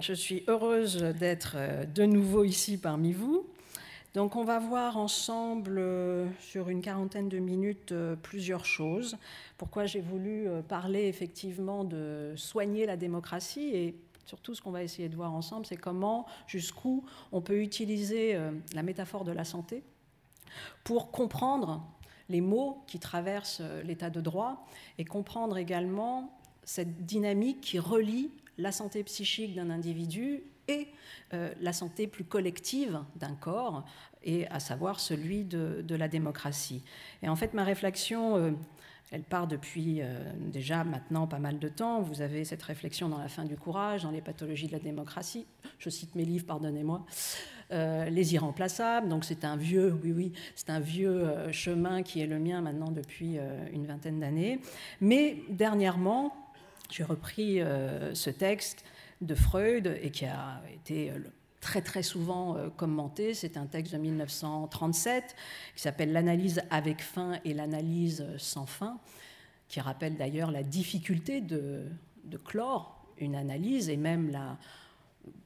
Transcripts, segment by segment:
Je suis heureuse d'être euh, de nouveau ici parmi vous. Donc on va voir ensemble euh, sur une quarantaine de minutes euh, plusieurs choses. Pourquoi j'ai voulu parler effectivement de soigner la démocratie et surtout ce qu'on va essayer de voir ensemble, c'est comment, jusqu'où on peut utiliser la métaphore de la santé pour comprendre les mots qui traversent l'état de droit et comprendre également cette dynamique qui relie la santé psychique d'un individu et euh, la santé plus collective d'un corps, et à savoir celui de, la démocratie. Et en fait, ma réflexion, euh, elle part depuis euh, déjà maintenant pas mal de temps. Vous avez cette réflexion dans la fin du courage, dans les pathologies de la démocratie. Je cite mes livres, pardonnez-moi. les irremplaçables, donc c'est un vieux, oui, oui, c'est un vieux chemin qui est le mien maintenant depuis une vingtaine d'années. Mais dernièrement, j'ai repris euh, ce texte de Freud et qui a été euh, très très souvent euh, commenté. C'est un texte de 1937 qui s'appelle L'analyse avec fin et l'analyse sans fin, qui rappelle d'ailleurs la difficulté de, clore une analyse et même la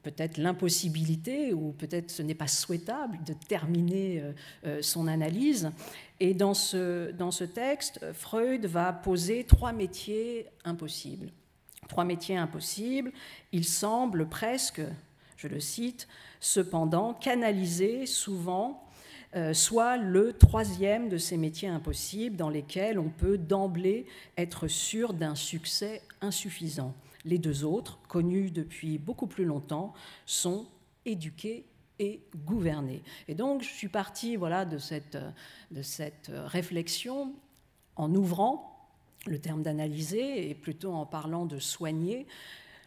peut-être l'impossibilité, ou peut-être ce n'est pas souhaitable de terminer son analyse. Et dans ce, dans ce texte, Freud va poser trois métiers impossibles. Trois métiers impossibles. Il semble presque, je le cite, cependant, canaliser souvent euh, soit le troisième de ces métiers impossibles dans lesquels on peut d'emblée être sûr d'un succès insuffisant. Les deux autres, connus depuis beaucoup plus longtemps, sont éduqués et gouverner. Et donc, je suis partie voilà, de, cette, de cette réflexion en ouvrant le terme d'analyser et plutôt en parlant de soigner.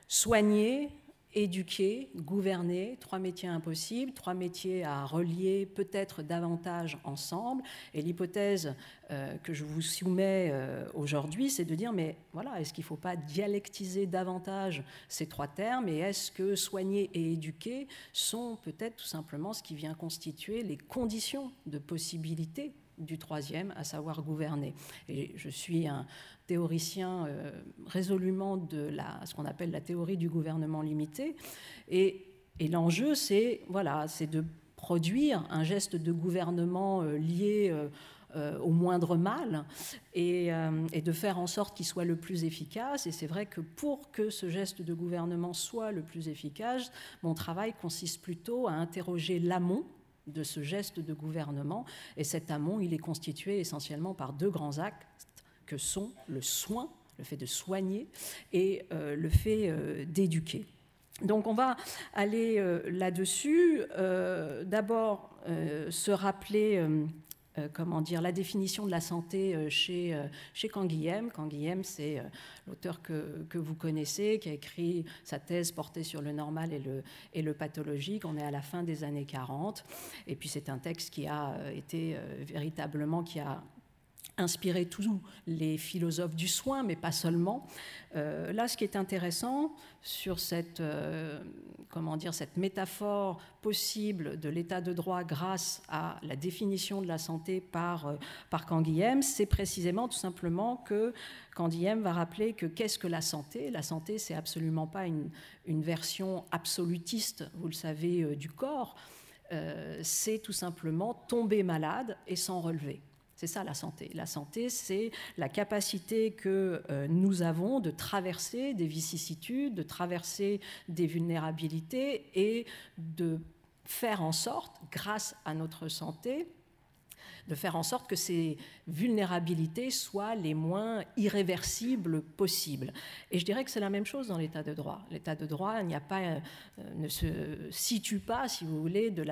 Soigner, éduquer, gouverner, trois métiers impossibles, trois métiers à relier peut-être davantage ensemble. Et l'hypothèse euh, que je vous soumets euh, aujourd'hui, c'est de dire, mais voilà, est-ce qu'il ne faut pas dialectiser davantage ces trois termes? Et est-ce que soigner et éduquer sont peut-être tout simplement ce qui vient constituer les conditions de possibilité du troisième, à savoir gouverner. Et je suis un, théoricien euh, résolument de la, ce qu'on appelle la théorie du gouvernement limité. Et, l'enjeu, c'est voilà, de produire un geste de gouvernement euh, lié euh, au moindre mal et, et, de faire en sorte qu'il soit le plus efficace. Et c'est vrai que pour que ce geste de gouvernement soit le plus efficace, mon travail consiste plutôt à interroger l'amont de ce geste de gouvernement. Et cet amont, il est constitué essentiellement par deux grands actes que sont le soin, le fait de soigner, et euh, le fait euh, d'éduquer. Donc on va aller euh, là-dessus. D'abord, se rappeler comment dire, la définition de la santé chez, chez Canguilhem. Canguilhem, c'est l'auteur que, que, vous connaissez, qui a écrit sa thèse portée sur le normal et le, et le pathologique. On est à la fin des années 40. Et puis c'est un texte qui a été véritablement, qui a inspiré tous les philosophes du soin, mais pas seulement. Euh, là, ce qui est intéressant sur cette, euh, comment dire, cette métaphore possible de l'état de droit grâce à la définition de la santé par, euh, par Canguilhem, c'est précisément tout simplement que Canguilhem va rappeler que qu'est-ce que la santé? La santé, c'est absolument pas une, une, version absolutiste, vous le savez, du corps. c'est tout simplement tomber malade et s'en relever. C'est ça la santé. La santé, c'est la capacité que euh, nous avons de traverser des vicissitudes, de traverser des vulnérabilités et de faire en sorte, grâce à notre santé, de faire en sorte que ces vulnérabilités soient les moins irréversibles possibles. Et je dirais que c'est la même chose dans l'état de droit. L'état de droit a pas, euh, ne se situe pas, si vous voulez, de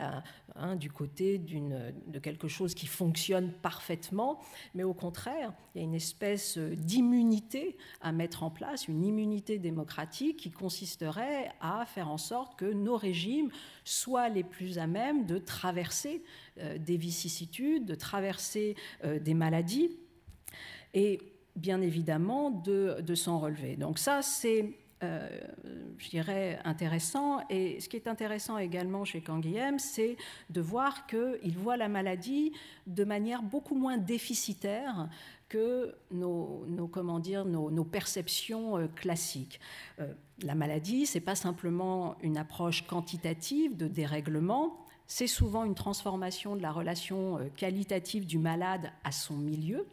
hein, du côté de quelque chose qui fonctionne parfaitement, mais au contraire, il y a une espèce d'immunité à mettre en place, une immunité démocratique qui consisterait à faire en sorte que nos régimes soient les plus à même de traverser euh, des vicissitudes, de traverser euh, des maladies et bien évidemment de, s'en relever. Donc ça, c'est euh, je dirais, intéressant. Et ce qui est intéressant également chez Canguilhem, c'est de voir qu'il voit la maladie de manière beaucoup moins déficitaire que nos, comment dire, nos, perceptions euh, classiques. Euh, la maladie, ce n'est pas simplement une approche quantitative de dérèglement, c'est souvent une transformation de la relation qualitative du malade à son milieu.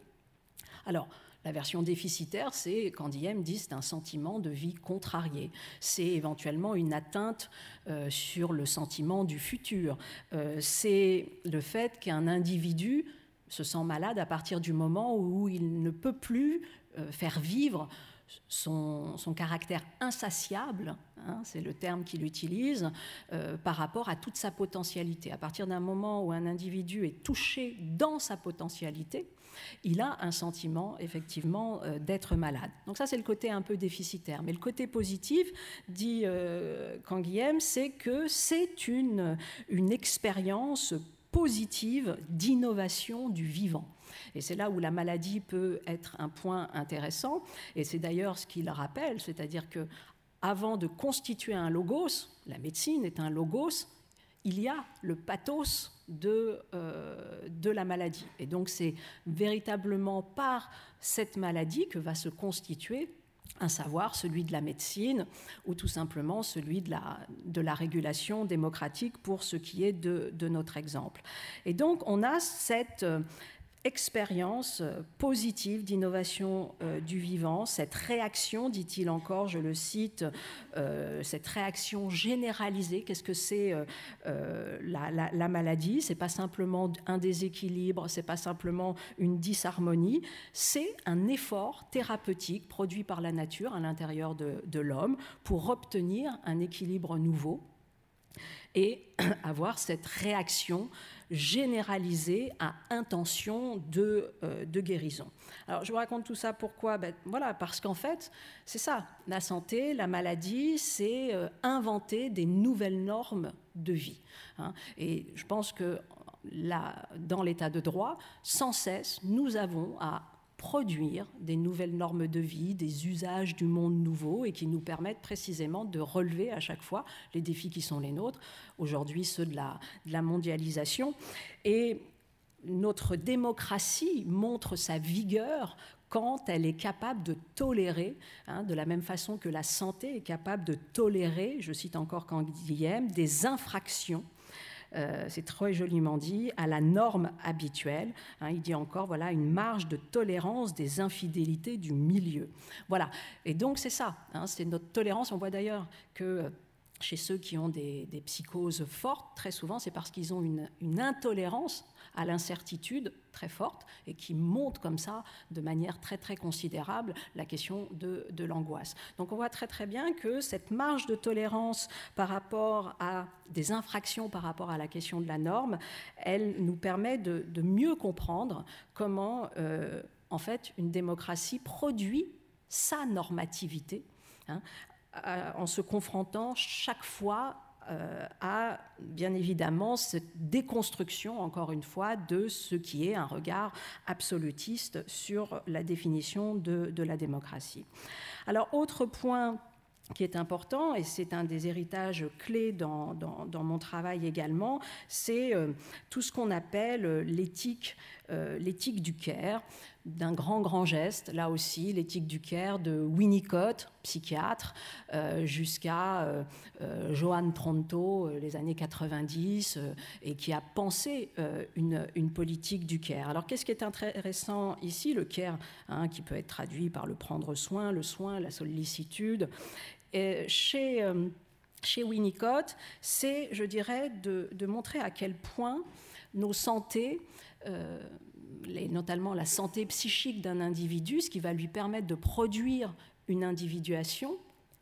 Alors, la version déficitaire, c'est, quand Diem dit, c'est un sentiment de vie contrarié. C'est éventuellement une atteinte euh, sur le sentiment du futur. Euh, c'est le fait qu'un individu se sent malade à partir du moment où il ne peut plus euh, faire vivre son, caractère insatiable, hein, c'est le terme qu'il utilise, par rapport à toute sa potentialité. À partir d'un moment où un individu est touché dans sa potentialité, il a un sentiment effectivement euh, d'être malade. Donc ça c'est le côté un peu déficitaire. Mais le côté positif, dit euh, Canguilhem, c'est que c'est une, une expérience positive d'innovation du vivant. Et c'est là où la maladie peut être un point intéressant. Et c'est d'ailleurs ce qu'il rappelle, c'est-à-dire que avant de constituer un logos, la médecine est un logos, il y a le pathos de, euh, de la maladie. Et donc c'est véritablement par cette maladie que va se constituer un savoir, celui de la médecine, ou tout simplement celui de la, régulation démocratique pour ce qui est de, de notre exemple. Et donc on a cette expérience euh, positive d'innovation euh, du vivant, cette réaction, dit-il encore, je le cite, euh, cette réaction généralisée. Qu'est-ce que c'est la, la, la, maladie? C'est pas simplement un déséquilibre, c'est pas simplement une disharmonie, c'est un effort thérapeutique produit par la nature à l'intérieur de l'homme pour obtenir un équilibre nouveau et avoir cette réaction généralisée à intention de, euh, de, guérison. Alors je vous raconte tout ça pourquoi? Ben, Voilà, parce qu'en fait, c'est ça, la santé, la maladie, c'est euh, inventer des nouvelles normes de vie. Hein. Et je pense que là, dans l'état de droit, sans cesse, nous avons à produire des nouvelles normes de vie, des usages du monde nouveau et qui nous permettent précisément de relever à chaque fois les défis qui sont les nôtres, aujourd'hui ceux de la, de la mondialisation. Et notre démocratie montre sa vigueur quand elle est capable de tolérer, hein, de la même façon que la santé est capable de tolérer, je cite encore Canguilhem, des infractions euh, c'est très joliment dit, à la norme habituelle. Hein, il dit encore, voilà, une marge de tolérance des infidélités du milieu. Voilà. Et donc, c'est ça, hein, c'est notre tolérance. On voit d'ailleurs que euh, chez ceux qui ont des, psychoses fortes, très souvent, c'est parce qu'ils ont une, une intolérance à l'incertitude très forte et qui monte comme ça de manière très très considérable la question de, de l'angoisse. Donc on voit très très bien que cette marge de tolérance par rapport à des infractions par rapport à la question de la norme, elle nous permet de, de mieux comprendre comment euh, en fait une démocratie produit sa normativité. Hein, en se confrontant chaque fois euh, à, bien évidemment, cette déconstruction, encore une fois, de ce qui est un regard absolutiste sur la définition de, la démocratie. Alors, autre point qui est important, et c'est un des héritages clés dans, mon travail également, c'est euh, tout ce qu'on appelle l'éthique, euh, l'éthique du care d'un grand, grand geste, là aussi, l'éthique du care de Winnicott, psychiatre, euh, jusqu'à euh, euh, Johan Tronto, les années 90, et qui a pensé une, politique du care. Alors, qu'est-ce qui est intéressant ici? Le care, hein, qui peut être traduit par le prendre soin, le soin, la sollicitude. Chez Winnicott, c'est, je dirais, de, de, montrer à quel point nos santé notamment la santé psychique d'un individu, ce qui va lui permettre de produire une individuation.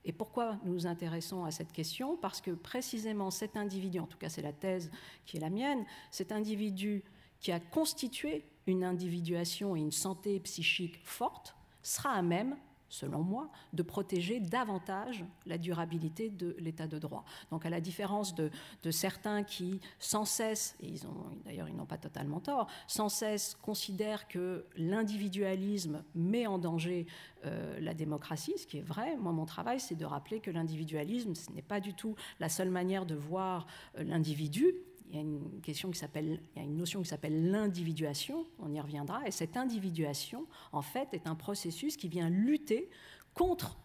Et pourquoi nous nous intéressons à cette question? Parce que précisément cet individu, en tout cas c'est la thèse qui est la mienne, cet individu qui a constitué une individuation et une santé psychique forte, sera à même, selon moi, de protéger davantage la durabilité de l'état de droit. Donc à la différence de, certains qui, sans cesse, et ils ont, d'ailleurs ils n'ont pas totalement tort, sans cesse considèrent que l'individualisme met en danger euh, la démocratie, ce qui est vrai. Moi, mon travail, c'est de rappeler que l'individualisme, ce n'est pas du tout la seule manière de voir euh, l'individu, il y a une notion qui s'appelle l'individuation, on y reviendra, et cette individuation, en fait, est un processus qui vient lutter contre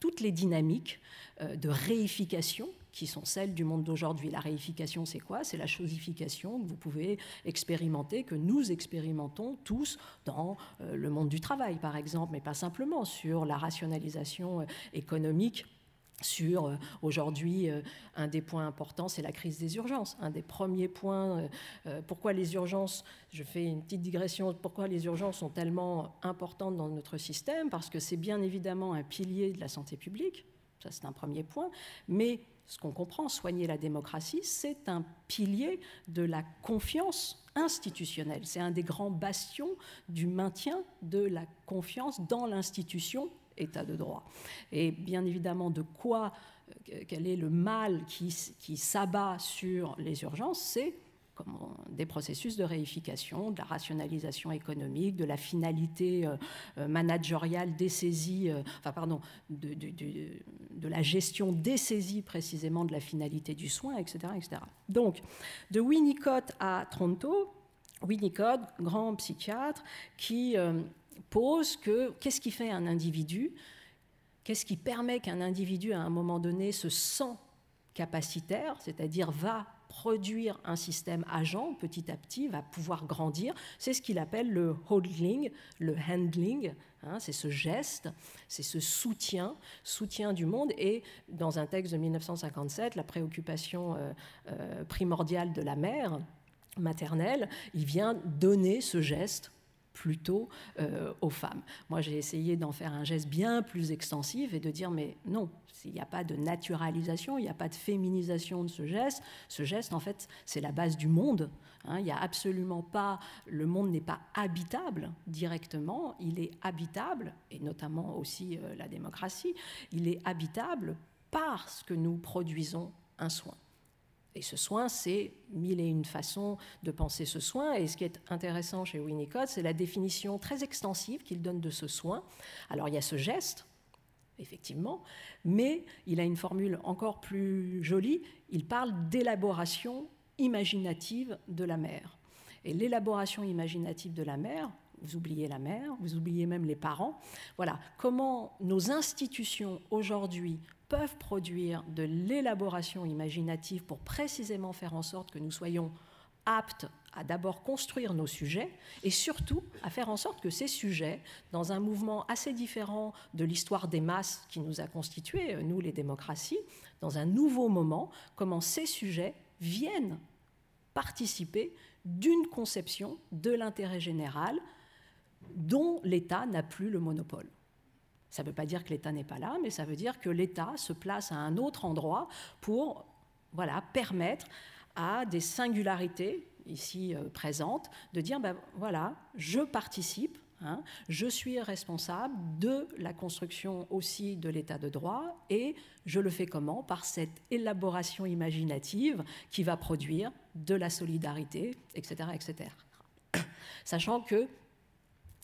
toutes les dynamiques euh, de réification qui sont celles du monde d'aujourd'hui. La réification, c'est quoi? C'est la chosification que vous pouvez expérimenter, que nous expérimentons tous dans euh, le monde du travail, par exemple, mais pas simplement sur la rationalisation euh, économique sur euh, aujourd'hui euh, un des points importants, c'est la crise des urgences. Un des premiers points, euh, pourquoi les urgences, je fais une petite digression, pourquoi les urgences sont tellement importantes dans notre système, parce que c'est bien évidemment un pilier de la santé publique, ça c'est un premier point, mais ce qu'on comprend, soigner la démocratie, c'est un pilier de la confiance institutionnelle. C'est un des grands bastions du maintien de la confiance dans l'institution état de droit. Et bien évidemment, de quoi, euh, quel est le mal qui, qui s'abat sur les urgences, c'est des processus de réification, de la rationalisation économique, de la finalité euh, euh, managériale des saisies, enfin pardon, de, de, la gestion des saisies précisément de la finalité du soin, etc. etc. Donc, de Winnicott à Tronto, Winnicott, grand psychiatre, qui pose que qu'est-ce qui fait un individu? Qu'est-ce qui permet qu'un individu, à un moment donné, se sent capacitaire, c'est-à-dire va produire un système agent petit à petit, va pouvoir grandir? C'est ce qu'il appelle le holding, le handling. Hein, c'est ce geste, c'est ce soutien, soutien du monde. Et dans un texte de 1957, la préoccupation euh, euh, primordiale de la mère maternelle, il vient donner ce geste plutôt euh, aux femmes. Moi, j'ai essayé d'en faire un geste bien plus extensif et de dire, mais non, il n'y a pas de naturalisation, il n'y a pas de féminisation de ce geste. Ce geste, en fait, c'est la base du monde. Hein. il n'y a absolument pas, le monde n'est pas habitable directement, il est habitable, et notamment aussi euh, la démocratie, il est habitable parce que nous produisons un soin. Et ce soin, c'est mille et une façons de penser ce soin. Et ce qui est intéressant chez Winnicott, c'est la définition très extensive qu'il donne de ce soin. Alors il y a ce geste, effectivement, mais il a une formule encore plus jolie. Il parle d'élaboration imaginative de la mère. Et l'élaboration imaginative de la mère, vous oubliez la mère, vous oubliez même les parents. Voilà, comment nos institutions aujourd'hui peuvent produire de l'élaboration imaginative pour précisément faire en sorte que nous soyons aptes à d'abord construire nos sujets et surtout à faire en sorte que ces sujets, dans un mouvement assez différent de l'histoire des masses qui nous a constitués, nous les démocraties, dans un nouveau moment, comment ces sujets viennent participer d'une conception de l'intérêt général dont l'État n'a plus le monopole. Ça ne veut pas dire que l'État n'est pas là, mais ça veut dire que l'État se place à un autre endroit pour voilà, permettre à des singularités ici euh, présentes de dire ben, voilà, je participe, hein, je suis responsable de la construction aussi de l'État de droit et je le fais comment? Par cette élaboration imaginative qui va produire de la solidarité, etc. etc. Sachant que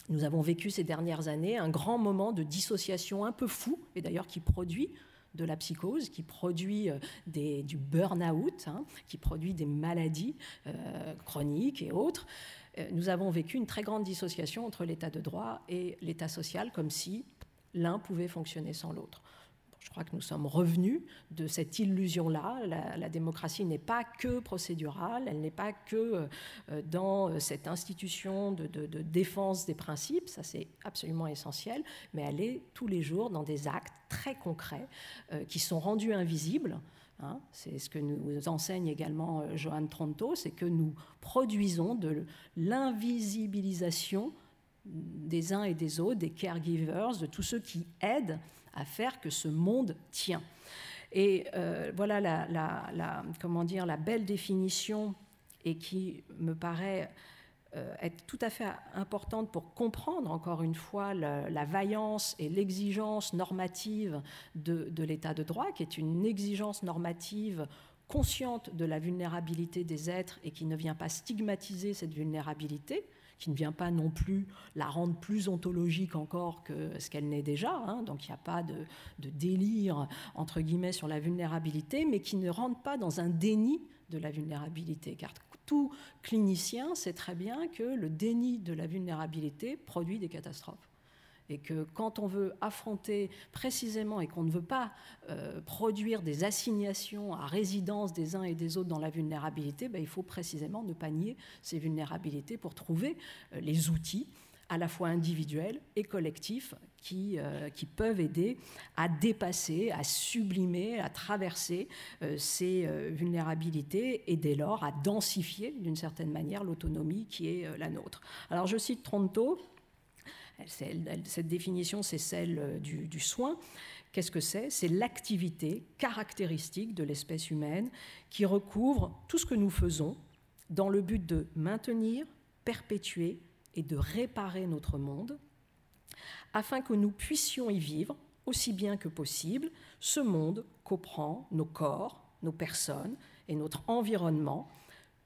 nous avons vécu ces dernières années un grand moment de dissociation un peu fou, et d'ailleurs qui produit de la psychose, qui produit euh, du burn-out, hein, qui produit des maladies euh, chroniques et autres. Euh, nous avons vécu une très grande dissociation entre l'état de droit et l'état social, comme si l'un pouvait fonctionner sans l'autre. Je crois que nous sommes revenus de cette illusion-là. La, démocratie n'est pas que procédurale, elle n'est pas que euh, dans euh, cette institution de, défense des principes, ça c'est absolument essentiel, mais elle est tous les jours dans des actes très concrets euh, qui sont rendus invisibles. Hein. c'est ce que nous enseigne également Johan Tronto, c'est que nous produisons de l'invisibilisation des uns et des autres, des caregivers, de tous ceux qui aident à faire que ce monde tient. Et euh, voilà la, comment dire, la belle définition et qui me paraît être tout à fait importante pour comprendre, encore une fois, la, vaillance et l'exigence normative de l'état de droit, qui est une exigence normative consciente de la vulnérabilité des êtres et qui ne vient pas stigmatiser cette vulnérabilité, qui ne vient pas non plus la rendre plus ontologique encore que ce qu'elle n'est déjà, hein. donc il n'y a pas de, délire, entre guillemets, sur la vulnérabilité, mais qui ne rentre pas dans un déni de la vulnérabilité, car tout clinicien sait très bien que le déni de la vulnérabilité produit des catastrophes et que quand on veut affronter précisément et qu'on ne veut pas euh, produire des assignations à résidence des uns et des autres dans la vulnérabilité, ben, il faut précisément ne pas nier ces vulnérabilités pour trouver euh, les outils à la fois individuels et collectifs qui, euh, qui peuvent aider à dépasser, à sublimer, à traverser ces vulnérabilités et dès lors à densifier d'une certaine manière l'autonomie qui est la nôtre. Alors je cite Tronto, cette définition, c'est celle euh, du, soin. Qu'est-ce que c'est? C'est l'activité caractéristique de l'espèce humaine qui recouvre tout ce que nous faisons dans le but de maintenir, perpétuer et de réparer notre monde, afin que nous puissions y vivre aussi bien que possible ce monde qu'opprend nos corps, nos personnes et notre environnement,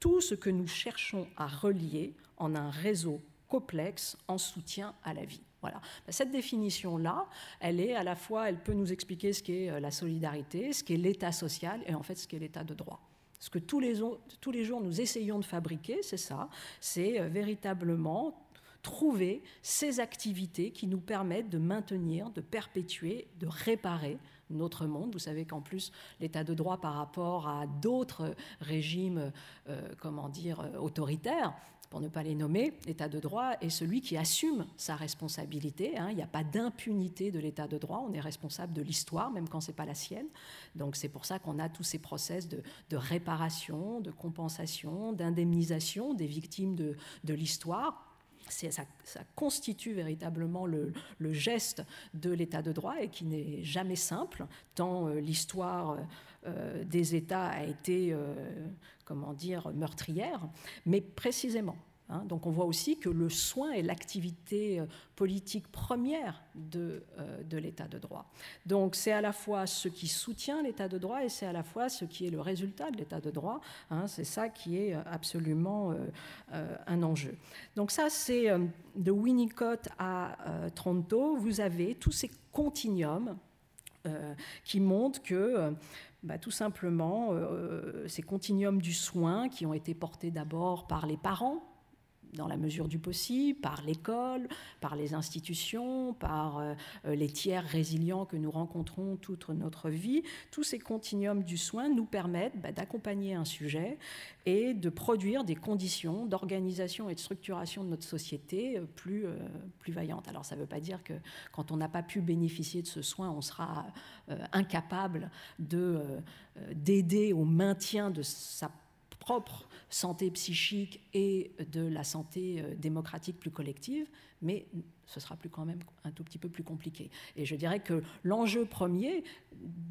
tout ce que nous cherchons à relier en un réseau complexe en soutien à la vie. Voilà. Cette définition-là, elle est à la fois, elle peut nous expliquer ce qu'est euh, la solidarité, ce qu'est l'état social et en fait ce qu'est l'état de droit. Ce que tous les, tous les jours nous essayons de fabriquer, c'est ça, c'est euh, véritablement trouver ces activités qui nous permettent de maintenir, de perpétuer, de réparer notre monde. Vous savez qu'en plus, l'état de droit par rapport à d'autres régimes, euh, comment dire, autoritaires, pour ne pas les nommer, l'état de droit est celui qui assume sa responsabilité. Hein. Il n'y a pas d'impunité de l'état de droit, on est responsable de l'histoire, même quand ce n'est pas la sienne. Donc c'est pour ça qu'on a tous ces process de, réparation, de compensation, d'indemnisation des victimes de, l'histoire. Ça, constitue véritablement le, geste de l'état de droit et qui n'est jamais simple, tant euh, l'histoire euh, des États a été euh, comment dire, meurtrière, mais précisément. Hein. donc on voit aussi que le soin est l'activité euh, politique première de, euh, de l'état de droit. Donc c'est à la fois ce qui soutient l'état de droit et c'est à la fois ce qui est le résultat de l'état de droit. Hein. c'est ça qui est euh, absolument un enjeu. Donc ça c'est de Winnicott à Toronto, vous avez tous ces continuums qui montrent que bah, tout simplement ces continuums du soin qui ont été portés d'abord par les parents, dans la mesure du possible, par l'école, par les institutions, par euh, les tiers résilients que nous rencontrons toute notre vie. Tous ces continuums du soin nous permettent bah, d'accompagner un sujet et de produire des conditions d'organisation et de structuration de notre société euh, plus, euh, plus vaillantes. Alors ça ne veut pas dire que quand on n'a pas pu bénéficier de ce soin, on sera incapable d'aider au maintien de sa propre santé psychique et de la santé euh, démocratique plus collective, mais ce sera plus quand même un tout petit peu plus compliqué. Et je dirais que l'enjeu premier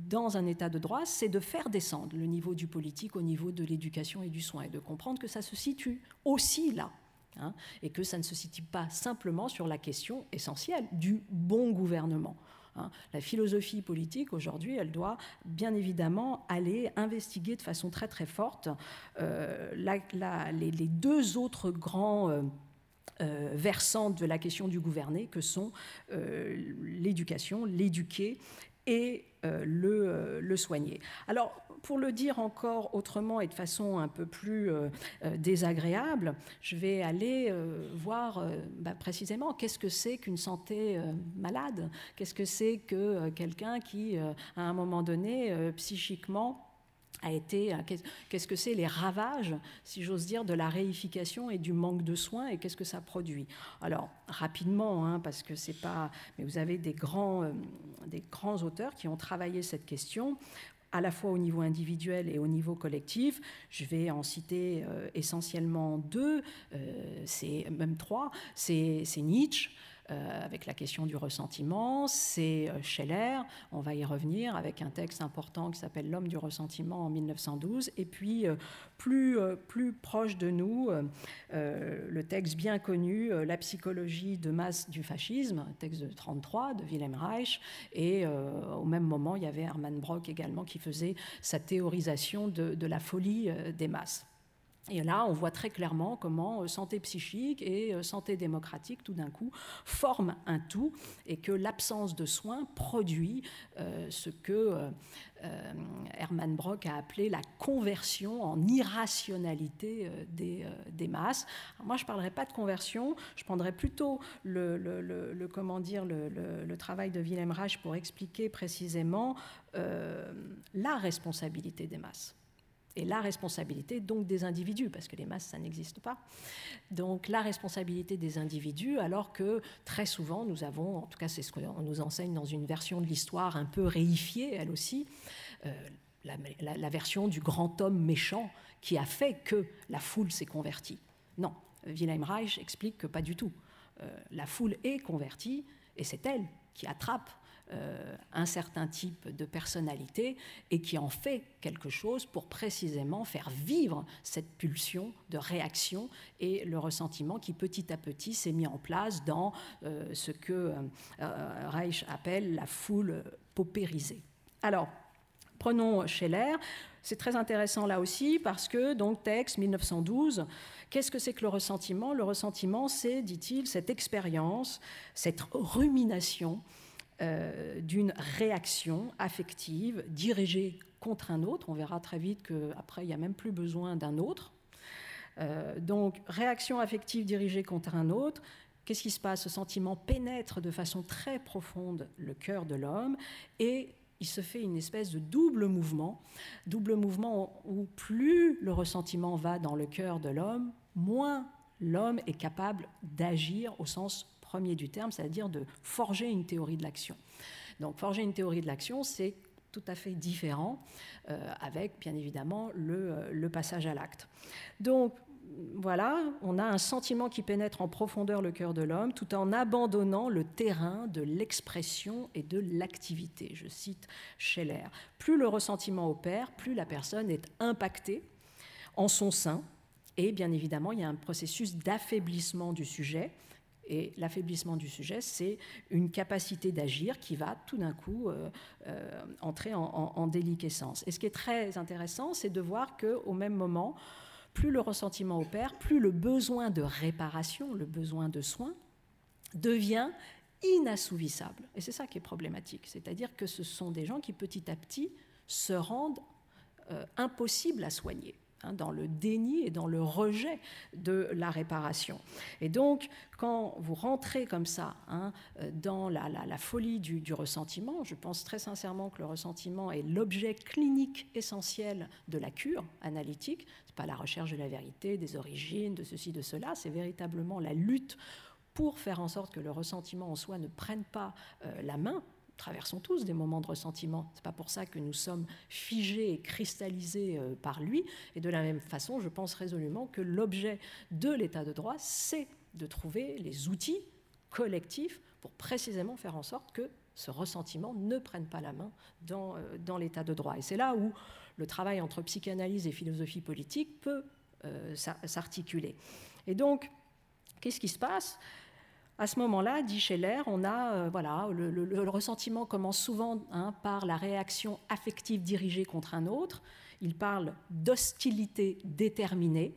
dans un état de droit, c'est de faire descendre le niveau du politique au niveau de l'éducation et du soin, et de comprendre que ça se situe aussi là. Hein, et que ça ne se situe pas simplement sur la question essentielle du bon gouvernement. Hein. La philosophie politique, aujourd'hui, elle doit bien évidemment aller investiguer de façon très très forte euh, les, deux autres grands... Euh, euh, versants de la question du gouverner, que sont l'éducation, l'éduquer et le, le, soigner. Alors, pour le dire encore autrement et de façon un peu plus euh, euh, désagréable, je vais aller euh, voir bah, précisément qu'est-ce que c'est qu'une santé malade, qu'est-ce que c'est que quelqu'un qui, à un moment donné, psychiquement, a été qu'est-ce que c'est les ravages, si j'ose dire, de la réification et du manque de soins et qu'est-ce que ça produit? Alors rapidement, hein, parce que c'est pas, mais vous avez des grands, des grands auteurs qui ont travaillé cette question à la fois au niveau individuel et au niveau collectif. Je vais en citer euh, essentiellement deux, euh, c'est même trois. C'est Nietzsche, avec la question du ressentiment. C'est Scheller, on va y revenir, avec un texte important qui s'appelle L'homme du ressentiment en 1912. Et puis, plus, plus proche de nous, le texte bien connu, La psychologie de masse du fascisme, texte de 33 de Wilhelm Reich. Et au même moment, il y avait Hermann Brock également qui faisait sa théorisation de la folie des masses. Et là, on voit très clairement comment euh, santé psychique et euh, santé démocratique, tout d'un coup, forment un tout et que l'absence de soins produit euh, ce que Hermann Brock a appelé la conversion en irrationalité des, masses. moi, je ne parlerai pas de conversion, je prendrai plutôt le, comment dire, le, travail de Wilhelm Reich pour expliquer précisément la responsabilité des masses et la responsabilité donc des individus, parce que les masses, ça n'existe pas. Donc la responsabilité des individus, alors que très souvent nous avons, en tout cas c'est ce qu'on nous enseigne dans une version de l'histoire un peu réifiée, elle aussi, euh, la, version du grand homme méchant qui a fait que la foule s'est convertie. Non, Wilhelm Reich explique que pas du tout. Euh, la foule est convertie et c'est elle qui attrape euh, un certain type de personnalité et qui en fait quelque chose pour précisément faire vivre cette pulsion de réaction et le ressentiment qui petit à petit s'est mis en place dans euh, ce que euh, Reich appelle la foule paupérisée. Alors, prenons Scheller. C'est très intéressant là aussi parce que, donc, texte 1912, qu'est-ce que c'est que le ressentiment? Le ressentiment, c'est, dit-il, cette expérience, cette rumination euh, d'une réaction affective dirigée contre un autre. On verra très vite qu'après, il n'y a même plus besoin d'un autre. Euh, donc, réaction affective dirigée contre un autre. Qu'est-ce qui se passe? Ce sentiment pénètre de façon très profonde le cœur de l'homme et il se fait une espèce de double mouvement, double mouvement où plus le ressentiment va dans le cœur de l'homme, moins l'homme est capable d'agir au sens premier du terme, c'est-à-dire de forger une théorie de l'action. Donc forger une théorie de l'action, c'est tout à fait différent euh, avec bien évidemment le, euh, le passage à l'acte. Donc voilà, on a un sentiment qui pénètre en profondeur le cœur de l'homme tout en abandonnant le terrain de l'expression et de l'activité. Je cite Scheller. Plus le ressentiment opère, plus la personne est impactée en son sein. Et bien évidemment, il y a un processus d'affaiblissement du sujet et l'affaiblissement du sujet, c'est une capacité d'agir qui va tout d'un coup euh, euh, entrer en, déliquescence. Et ce qui est très intéressant, c'est de voir qu'au même moment, plus le ressentiment opère, plus le besoin de réparation, le besoin de soins, devient inassouvissable. Et c'est ça qui est problématique. C'est-à-dire que ce sont des gens qui petit à petit se rendent euh, impossibles à soigner. Hein, dans le déni et dans le rejet de la réparation. Et donc, quand vous rentrez comme ça hein, dans la, folie du, ressentiment, je pense très sincèrement que le ressentiment est l'objet clinique essentiel de la cure analytique. Ce n'est pas la recherche de la vérité, des origines, de ceci, de cela, c'est véritablement la lutte pour faire en sorte que le ressentiment en soi ne prenne pas euh, la main traversons tous des moments de ressentiment. C'est pas pour ça que nous sommes figés et cristallisés euh, par lui. Et de la même façon, je pense résolument que l'objet de l'état de droit, c'est de trouver les outils collectifs pour précisément faire en sorte que ce ressentiment ne prenne pas la main dans, euh, l'état de droit. Et c'est là où le travail entre psychanalyse et philosophie politique peut euh, s'articuler. Et donc, qu'est-ce qui se passe? À ce moment-là, dit Scheller, on a euh, voilà, le, ressentiment commence souvent hein, par la réaction affective dirigée contre un autre. Il parle d'hostilité déterminée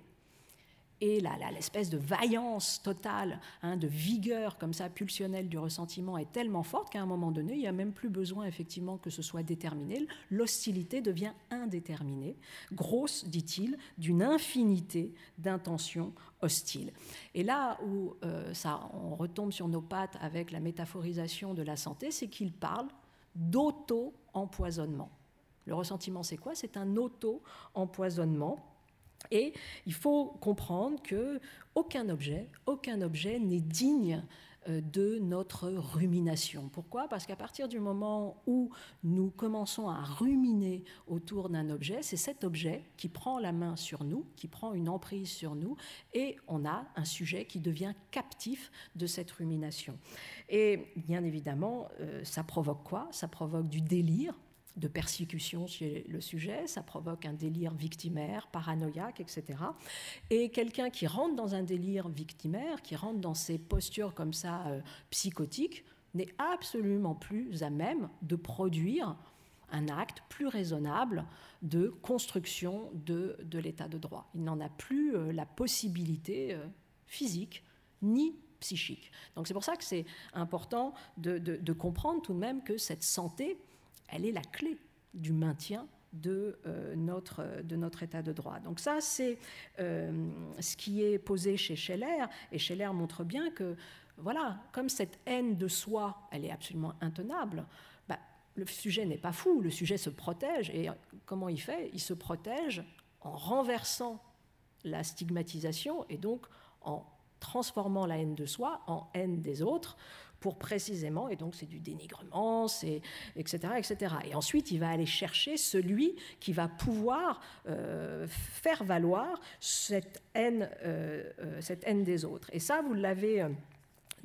et l'espèce de vaillance totale, hein, de vigueur comme ça pulsionnelle du ressentiment est tellement forte qu'à un moment donné, il n'y a même plus besoin effectivement que ce soit déterminé. L'hostilité devient indéterminée, grosse, dit-il, d'une infinité d'intentions hostiles. Et là où euh, ça, on retombe sur nos pattes avec la métaphorisation de la santé, c'est qu'il parle d'auto-empoisonnement. Le ressentiment, c'est quoi? C'est un auto-empoisonnement et il faut comprendre que aucun objet, aucun objet n'est digne euh, de notre rumination. Pourquoi? Parce qu'à partir du moment où nous commençons à ruminer autour d'un objet, c'est cet objet qui prend la main sur nous, qui prend une emprise sur nous, et on a un sujet qui devient captif de cette rumination. Et bien évidemment, euh, ça provoque quoi? Ça provoque du délire, de persécution chez le sujet, ça provoque un délire victimaire, paranoïaque, etc. Et quelqu'un qui rentre dans un délire victimaire, qui rentre dans ces postures comme ça euh, psychotiques, n'est absolument plus à même de produire un acte plus raisonnable de construction de, de l'état de droit. Il n'en a plus euh, la possibilité euh, physique ni psychique. Donc c'est pour ça que c'est important de, de comprendre tout de même que cette santé, elle est la clé du maintien de, euh, notre, de notre état de droit. Donc ça, c'est euh, ce qui est posé chez Scheller, et Scheller montre bien que, voilà, comme cette haine de soi, elle est absolument intenable, bah, le sujet n'est pas fou, le sujet se protège, et comment il fait? Il se protège en renversant la stigmatisation, et donc en transformant la haine de soi en haine des autres, pour précisément, et donc c'est du dénigrement, c'est etc., etc. Et ensuite, il va aller chercher celui qui va pouvoir euh, faire valoir cette haine, euh, euh, cette haine des autres. Et ça, vous l'avez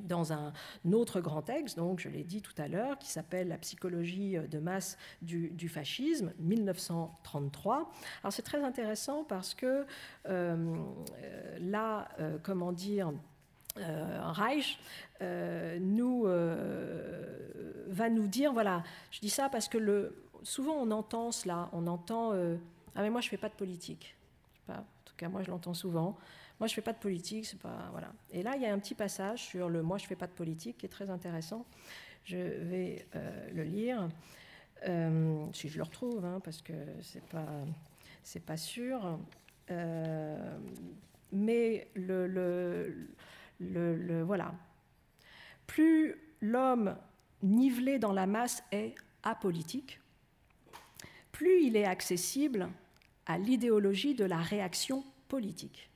dans un autre grand texte, donc je l'ai dit tout à l'heure, qui s'appelle La psychologie de masse du, fascisme, 1933. Alors c'est très intéressant parce que là, comment dire, Reich nous, euh, va nous dire, voilà, je dis ça parce que le, souvent on entend cela, on entend, ah mais moi je fais pas de politique. Pas, en tout cas moi je l'entends souvent. Moi je fais pas de politique, c'est pas voilà. Et là il y a un petit passage sur le moi je fais pas de politique qui est très intéressant. Je vais le lire si je le retrouve, hein, parce que c'est pas c'est pas sûr. mais le, le le, voilà. Plus l'homme nivelé dans la masse est apolitique, plus il est accessible à l'idéologie de la réaction politique.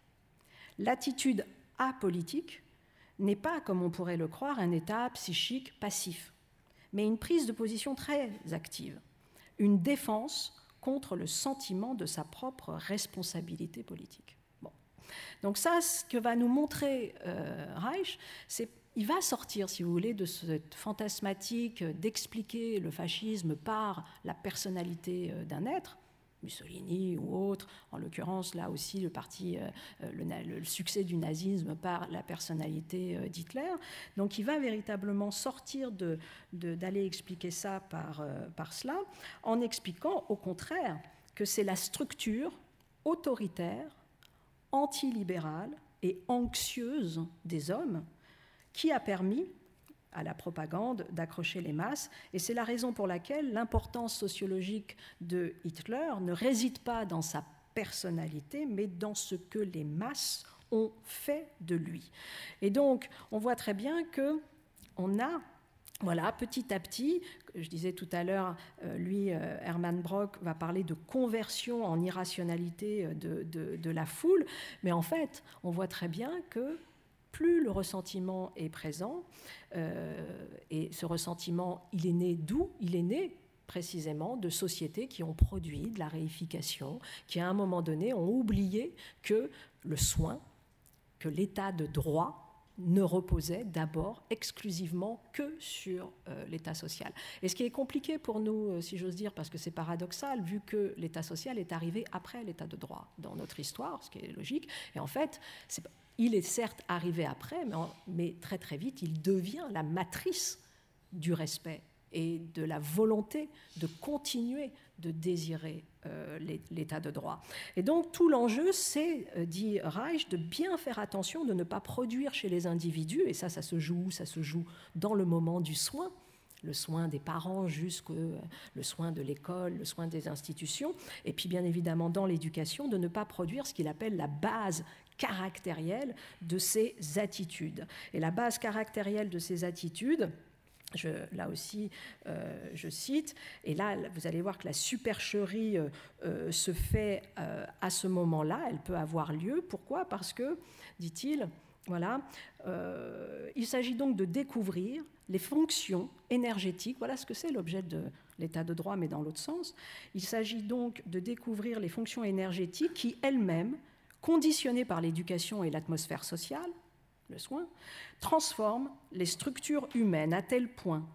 L'attitude apolitique n'est pas, comme on pourrait le croire, un état psychique passif, mais une prise de position très active, une défense contre le sentiment de sa propre responsabilité politique. Donc ça, ce que va nous montrer euh, Reich, c'est il va sortir, si vous voulez, de cette fantasmatique d'expliquer le fascisme par la personnalité euh, d'un être, Mussolini ou autre, en l'occurrence là aussi le parti, euh, le, succès du nazisme par la personnalité d'Hitler. Donc il va véritablement sortir d'aller de, d'aller expliquer ça par, par cela, en expliquant au contraire que c'est la structure autoritaire antilibérale et anxieuse des hommes qui a permis à la propagande d'accrocher les masses. Et c'est la raison pour laquelle l'importance sociologique de Hitler ne réside pas dans sa personnalité, mais dans ce que les masses ont fait de lui. Et donc, on voit très bien que on a voilà, petit à petit, je disais tout à l'heure, euh, lui, euh, Hermann Brock, va parler de conversion en irrationalité euh, de, la foule, mais en fait, on voit très bien que plus le ressentiment est présent, et ce ressentiment, il est né d'où? Il est né précisément de sociétés qui ont produit de la réification, qui à un moment donné ont oublié que le soin, que l'état de droit ne reposait d'abord exclusivement que sur euh, l'État social. Et ce qui est compliqué pour nous, euh, si j'ose dire, parce que c'est paradoxal, vu que l'État social est arrivé après l'État de droit dans notre histoire, ce qui est logique, et en fait, il est certes arrivé après, mais, très très vite, il devient la matrice du respect et de la volonté de continuer de désirer l'état de droit. Et donc tout l'enjeu, c'est, euh, dit Reich, de bien faire attention de ne pas produire chez les individus, et ça, ça se joue, ça se joue dans le moment du soin, le soin des parents jusqu'au euh, le soin de l'école, le soin des institutions, et puis bien évidemment dans l'éducation, de ne pas produire ce qu'il appelle la base caractérielle de ces attitudes. Et la base caractérielle de ces attitudes, là aussi, euh, je cite, et là, vous allez voir que la supercherie euh, euh, se fait à ce moment-là, elle peut avoir lieu. Pourquoi? Parce que, dit-il, Voilà. il s'agit donc de découvrir les fonctions énergétiques. Voilà ce que c'est l'objet de l'état de droit, mais dans l'autre sens. Il s'agit donc de découvrir les fonctions énergétiques qui elles-mêmes, conditionnées par l'éducation et l'atmosphère sociale, le soin, transforment les structures humaines à tel point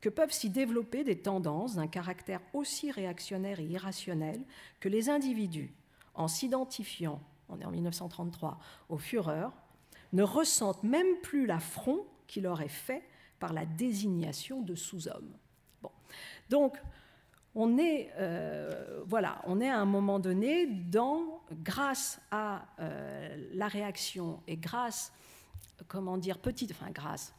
que peuvent s'y développer des tendances d'un caractère aussi réactionnaire et irrationnel que les individus, en s'identifiant, on est en 1933, au Führer, ne ressentent même plus l'affront qui leur est fait par la désignation de sous-hommes. Bon. Donc, on est, euh, voilà, on est à un moment donné dans, grâce à euh, la réaction et grâce, comment dire, petite, enfin grâce,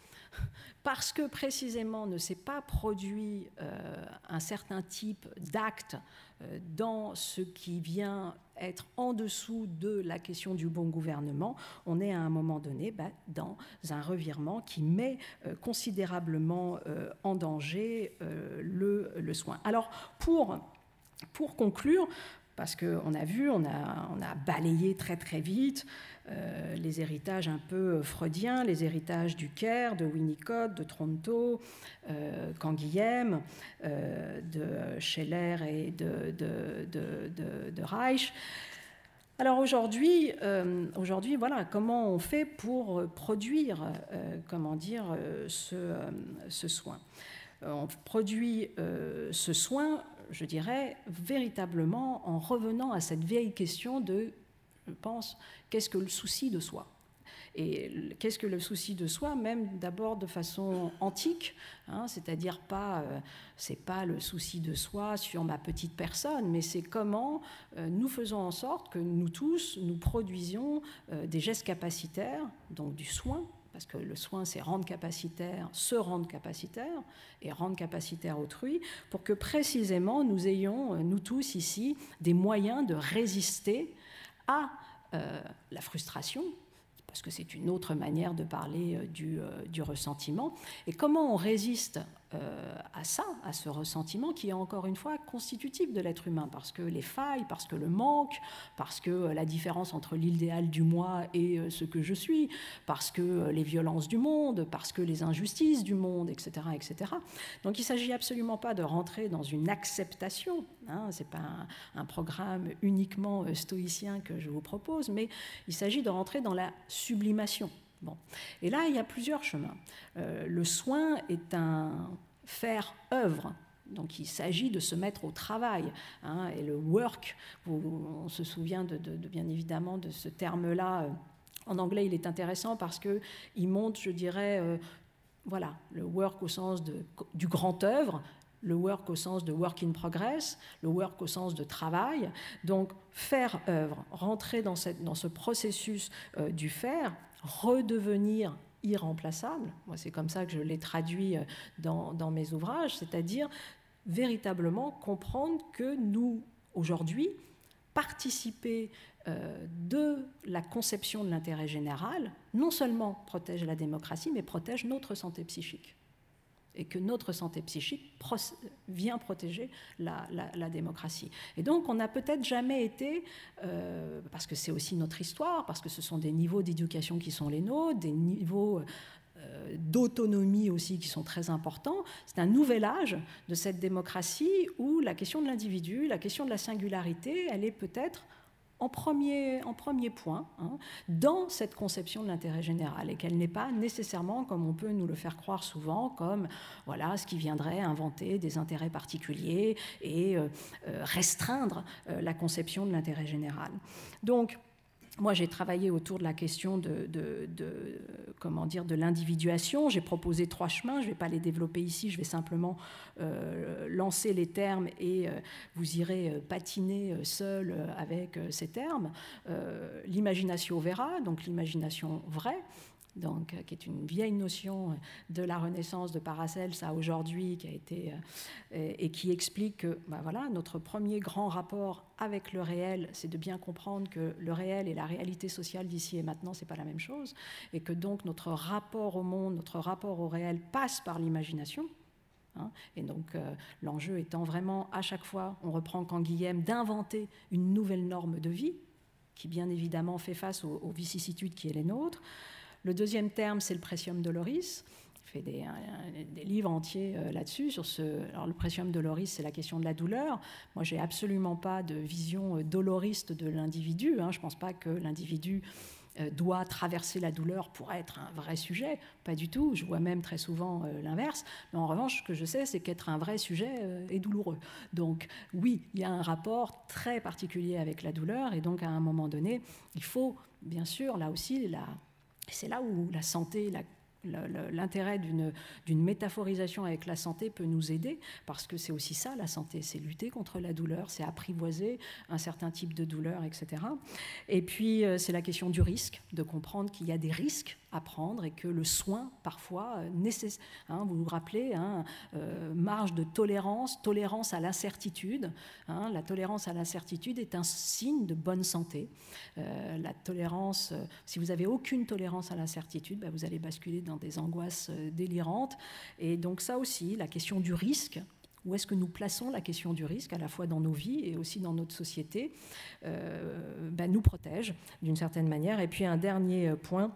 parce que précisément ne s'est pas produit euh, un certain type d'acte euh, dans ce qui vient être en dessous de la question du bon gouvernement, on est à un moment donné bah, dans un revirement qui met euh, considérablement en danger le, soin. Alors pour conclure, parce qu'on a vu, on a, balayé très très vite euh, les héritages un peu freudiens, les héritages du Caire, de Winnicott, de Tronto, euh, Canguilhem, euh, de Scheller et de, Reich. Alors aujourd'hui, aujourd'hui, voilà, comment on fait pour produire, comment dire, ce soin? On produit ce soin je dirais, véritablement en revenant à cette vieille question de, je pense, qu'est-ce que le souci de soi? Et qu'est-ce que le souci de soi, même d'abord de façon antique, hein, c'est-à-dire pas, euh, c'est pas le souci de soi sur ma petite personne, mais c'est comment euh, nous faisons en sorte que nous tous nous produisions euh, des gestes capacitaires, donc du soin, parce que le soin, c'est rendre capacitaire, se rendre capacitaire et rendre capacitaire autrui, pour que précisément nous ayons, euh, nous tous ici, des moyens de résister à euh, la frustration, parce que c'est une autre manière de parler euh, du, du, ressentiment. Et comment on résiste euh, à ça, à ce ressentiment qui est encore une fois constitutif de l'être humain, parce que les failles, parce que le manque, parce que euh, la différence entre l'idéal du moi et euh, ce que je suis, parce que les violences du monde, parce que les injustices du monde, etc. etc. Donc il ne s'agit absolument pas de rentrer dans une acceptation, hein, ce n'est pas un, programme uniquement stoïcien que je vous propose, mais il s'agit de rentrer dans la sublimation. Bon. Et là, il y a plusieurs chemins. Euh, le soin est un faire-œuvre. Donc il s'agit de se mettre au travail. Hein, et le work, on se souvient de, bien évidemment de ce terme-là. Euh, en anglais, il est intéressant parce qu'il montre, je dirais, euh, voilà, le work au sens de, du grand œuvre, le work au sens de work in progress, le work au sens de travail. Donc faire œuvre, rentrer dans, ce processus du faire, redevenir irremplaçable. Moi, c'est comme ça que je l'ai traduit euh, dans, mes ouvrages, c'est-à-dire véritablement comprendre que nous, aujourd'hui, participer euh, de la conception de l'intérêt général, non seulement protège la démocratie, mais protège notre santé psychique et que notre santé psychique vient protéger la, démocratie. Et donc, on n'a peut-être jamais été, euh, parce que c'est aussi notre histoire, parce que ce sont des niveaux d'éducation qui sont les nôtres, des niveaux euh, d'autonomie aussi qui sont très importants. C'est un nouvel âge de cette démocratie où la question de l'individu, la question de la singularité, elle est peut-être en premier, point hein, dans cette conception de l'intérêt général et qu'elle n'est pas nécessairement, comme on peut nous le faire croire souvent, comme voilà ce qui viendrait inventer des intérêts particuliers et euh, euh, restreindre euh, la conception de l'intérêt général. Donc, moi, j'ai travaillé autour de la question de, comment dire, de l'individuation. J'ai proposé trois chemins. Je ne vais pas les développer ici. Je vais simplement euh, lancer les termes et euh, vous irez euh, patiner seul avec ces termes. l'imagination verra, donc l'imagination vraie donc, euh, qui est une vieille notion de la Renaissance de Paracels à aujourd'hui, qui a été euh, et qui explique que, bah voilà, notre premier grand rapport avec le réel, c'est de bien comprendre que le réel et la réalité sociale d'ici et maintenant, c'est pas la même chose, et que donc notre rapport au monde, notre rapport au réel passe par l'imagination. Hein. et donc euh, l'enjeu étant vraiment à chaque fois, on reprend Canguilhem, d'inventer une nouvelle norme de vie qui bien évidemment fait face aux, aux vicissitudes qui est les nôtres. Le deuxième terme, c'est le precium doloris fait des, des, livres entiers là-dessus. Sur ce, alors le precium doloris, c'est la question de la douleur. Moi, j'ai absolument pas de vision doloriste de l'individu. Hein. Je ne pense pas que l'individu euh, doit traverser la douleur pour être un vrai sujet. Pas du tout. Je vois même très souvent euh, l'inverse. Mais en revanche, ce que je sais, c'est qu'être un vrai sujet euh, est douloureux. Donc oui, il y a un rapport très particulier avec la douleur. Et donc à un moment donné, il faut, bien sûr, là aussi, c'est là où la santé, l'intérêt d'une métaphorisation avec la santé peut nous aider, parce que c'est aussi ça la santé, c'est lutter contre la douleur, c'est apprivoiser un certain type de douleur, etc. Et puis euh, c'est la question du risque, de comprendre qu'il y a des risques prendre et que le soin, parfois, euh, nécessaire. Hein, vous vous rappelez, hein, euh, marge de tolérance, tolérance à l'incertitude. Hein, la tolérance à l'incertitude est un signe de bonne santé. Euh, la tolérance, si vous avez aucune tolérance à l'incertitude, bah, vous allez basculer dans des angoisses délirantes. Et donc ça aussi, la question du risque, où est-ce que nous plaçons la question du risque, à la fois dans nos vies et aussi dans notre société, bah, nous protège d'une certaine manière. Et puis un dernier point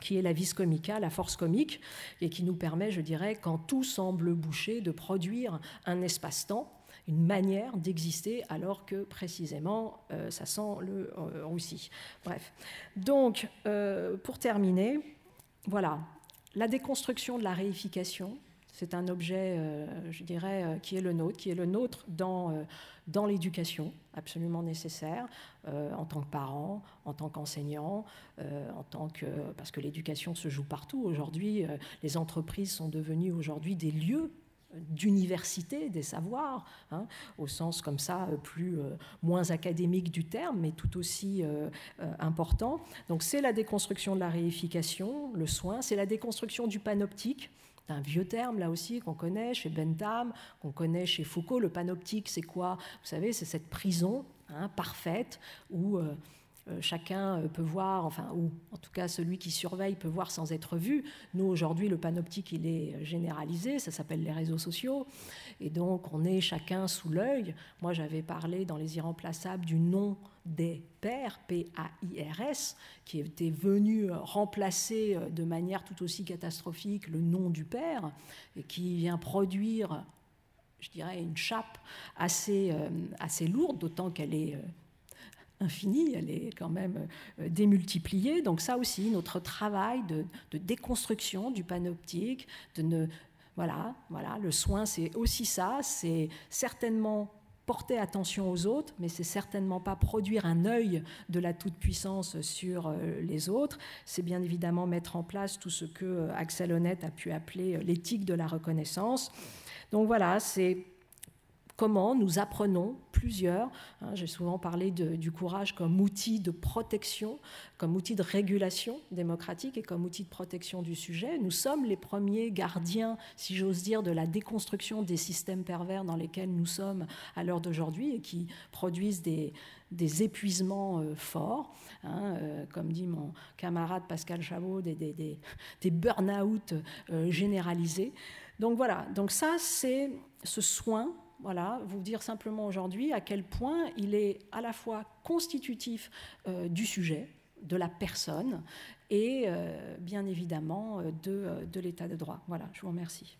qui est la vis comica, la force comique, et qui nous permet, je dirais, quand tout semble boucher, de produire un espace-temps, une manière d'exister, alors que précisément, euh, ça sent le euh, roussi. Bref. Donc, euh, pour terminer, voilà, la déconstruction de la réification, c'est un objet, je dirais, qui est le nôtre, qui est le nôtre dans dans l'éducation, absolument nécessaire, euh, en tant que parent, en tant qu'enseignant, euh, en tant que parce que l'éducation se joue partout aujourd'hui. Euh, les entreprises sont devenues aujourd'hui des lieux d'université des savoirs, hein, au sens comme ça plus moins académique du terme, mais tout aussi important. Donc c'est la déconstruction de la réification, le soin, c'est la déconstruction du panoptique un vieux terme là aussi qu'on connaît chez Bentham, qu'on connaît chez Foucault. Le panoptique, c'est quoi? Vous savez, c'est cette prison hein, parfaite où euh, chacun euh, peut voir, enfin, ou en tout cas celui qui surveille peut voir sans être vu. Nous, aujourd'hui, le panoptique, il est généralisé, ça s'appelle les réseaux sociaux, et donc on est chacun sous l'œil. Moi, j'avais parlé dans Les Irremplaçables du nom des pères, P-A-I-R-S, qui était venu remplacer euh, de manière tout aussi catastrophique le nom du père, et qui vient produire je dirais, une chape assez, assez lourde, d'autant qu'elle est infinie, elle est quand même euh, démultipliée. Donc ça aussi, notre travail de, déconstruction du panoptique, de ne, voilà, voilà, le soin, c'est aussi ça, c'est certainement porter attention aux autres, mais c'est certainement pas produire un œil de la toute-puissance sur euh, les autres. C'est bien évidemment mettre en place tout ce que euh, Axel Honnête a pu appeler l'éthique de la reconnaissance. Donc voilà, c'est comment nous apprenons plusieurs. Hein, j'ai souvent parlé du courage comme outil de protection, comme outil de régulation démocratique et comme outil de protection du sujet. Nous sommes les premiers gardiens, si j'ose dire, de la déconstruction des systèmes pervers dans lesquels nous sommes à l'heure d'aujourd'hui et qui produisent des, épuisements euh, forts, hein, euh, comme dit mon camarade Pascal Chabot, des, des, burn-out euh, généralisés. Donc voilà, donc ça c'est ce soin voilà, vous dire simplement aujourd'hui à quel point il est à la fois constitutif euh, du sujet, de la personne et euh, bien évidemment euh, de, de l'état de droit. Voilà, je vous remercie.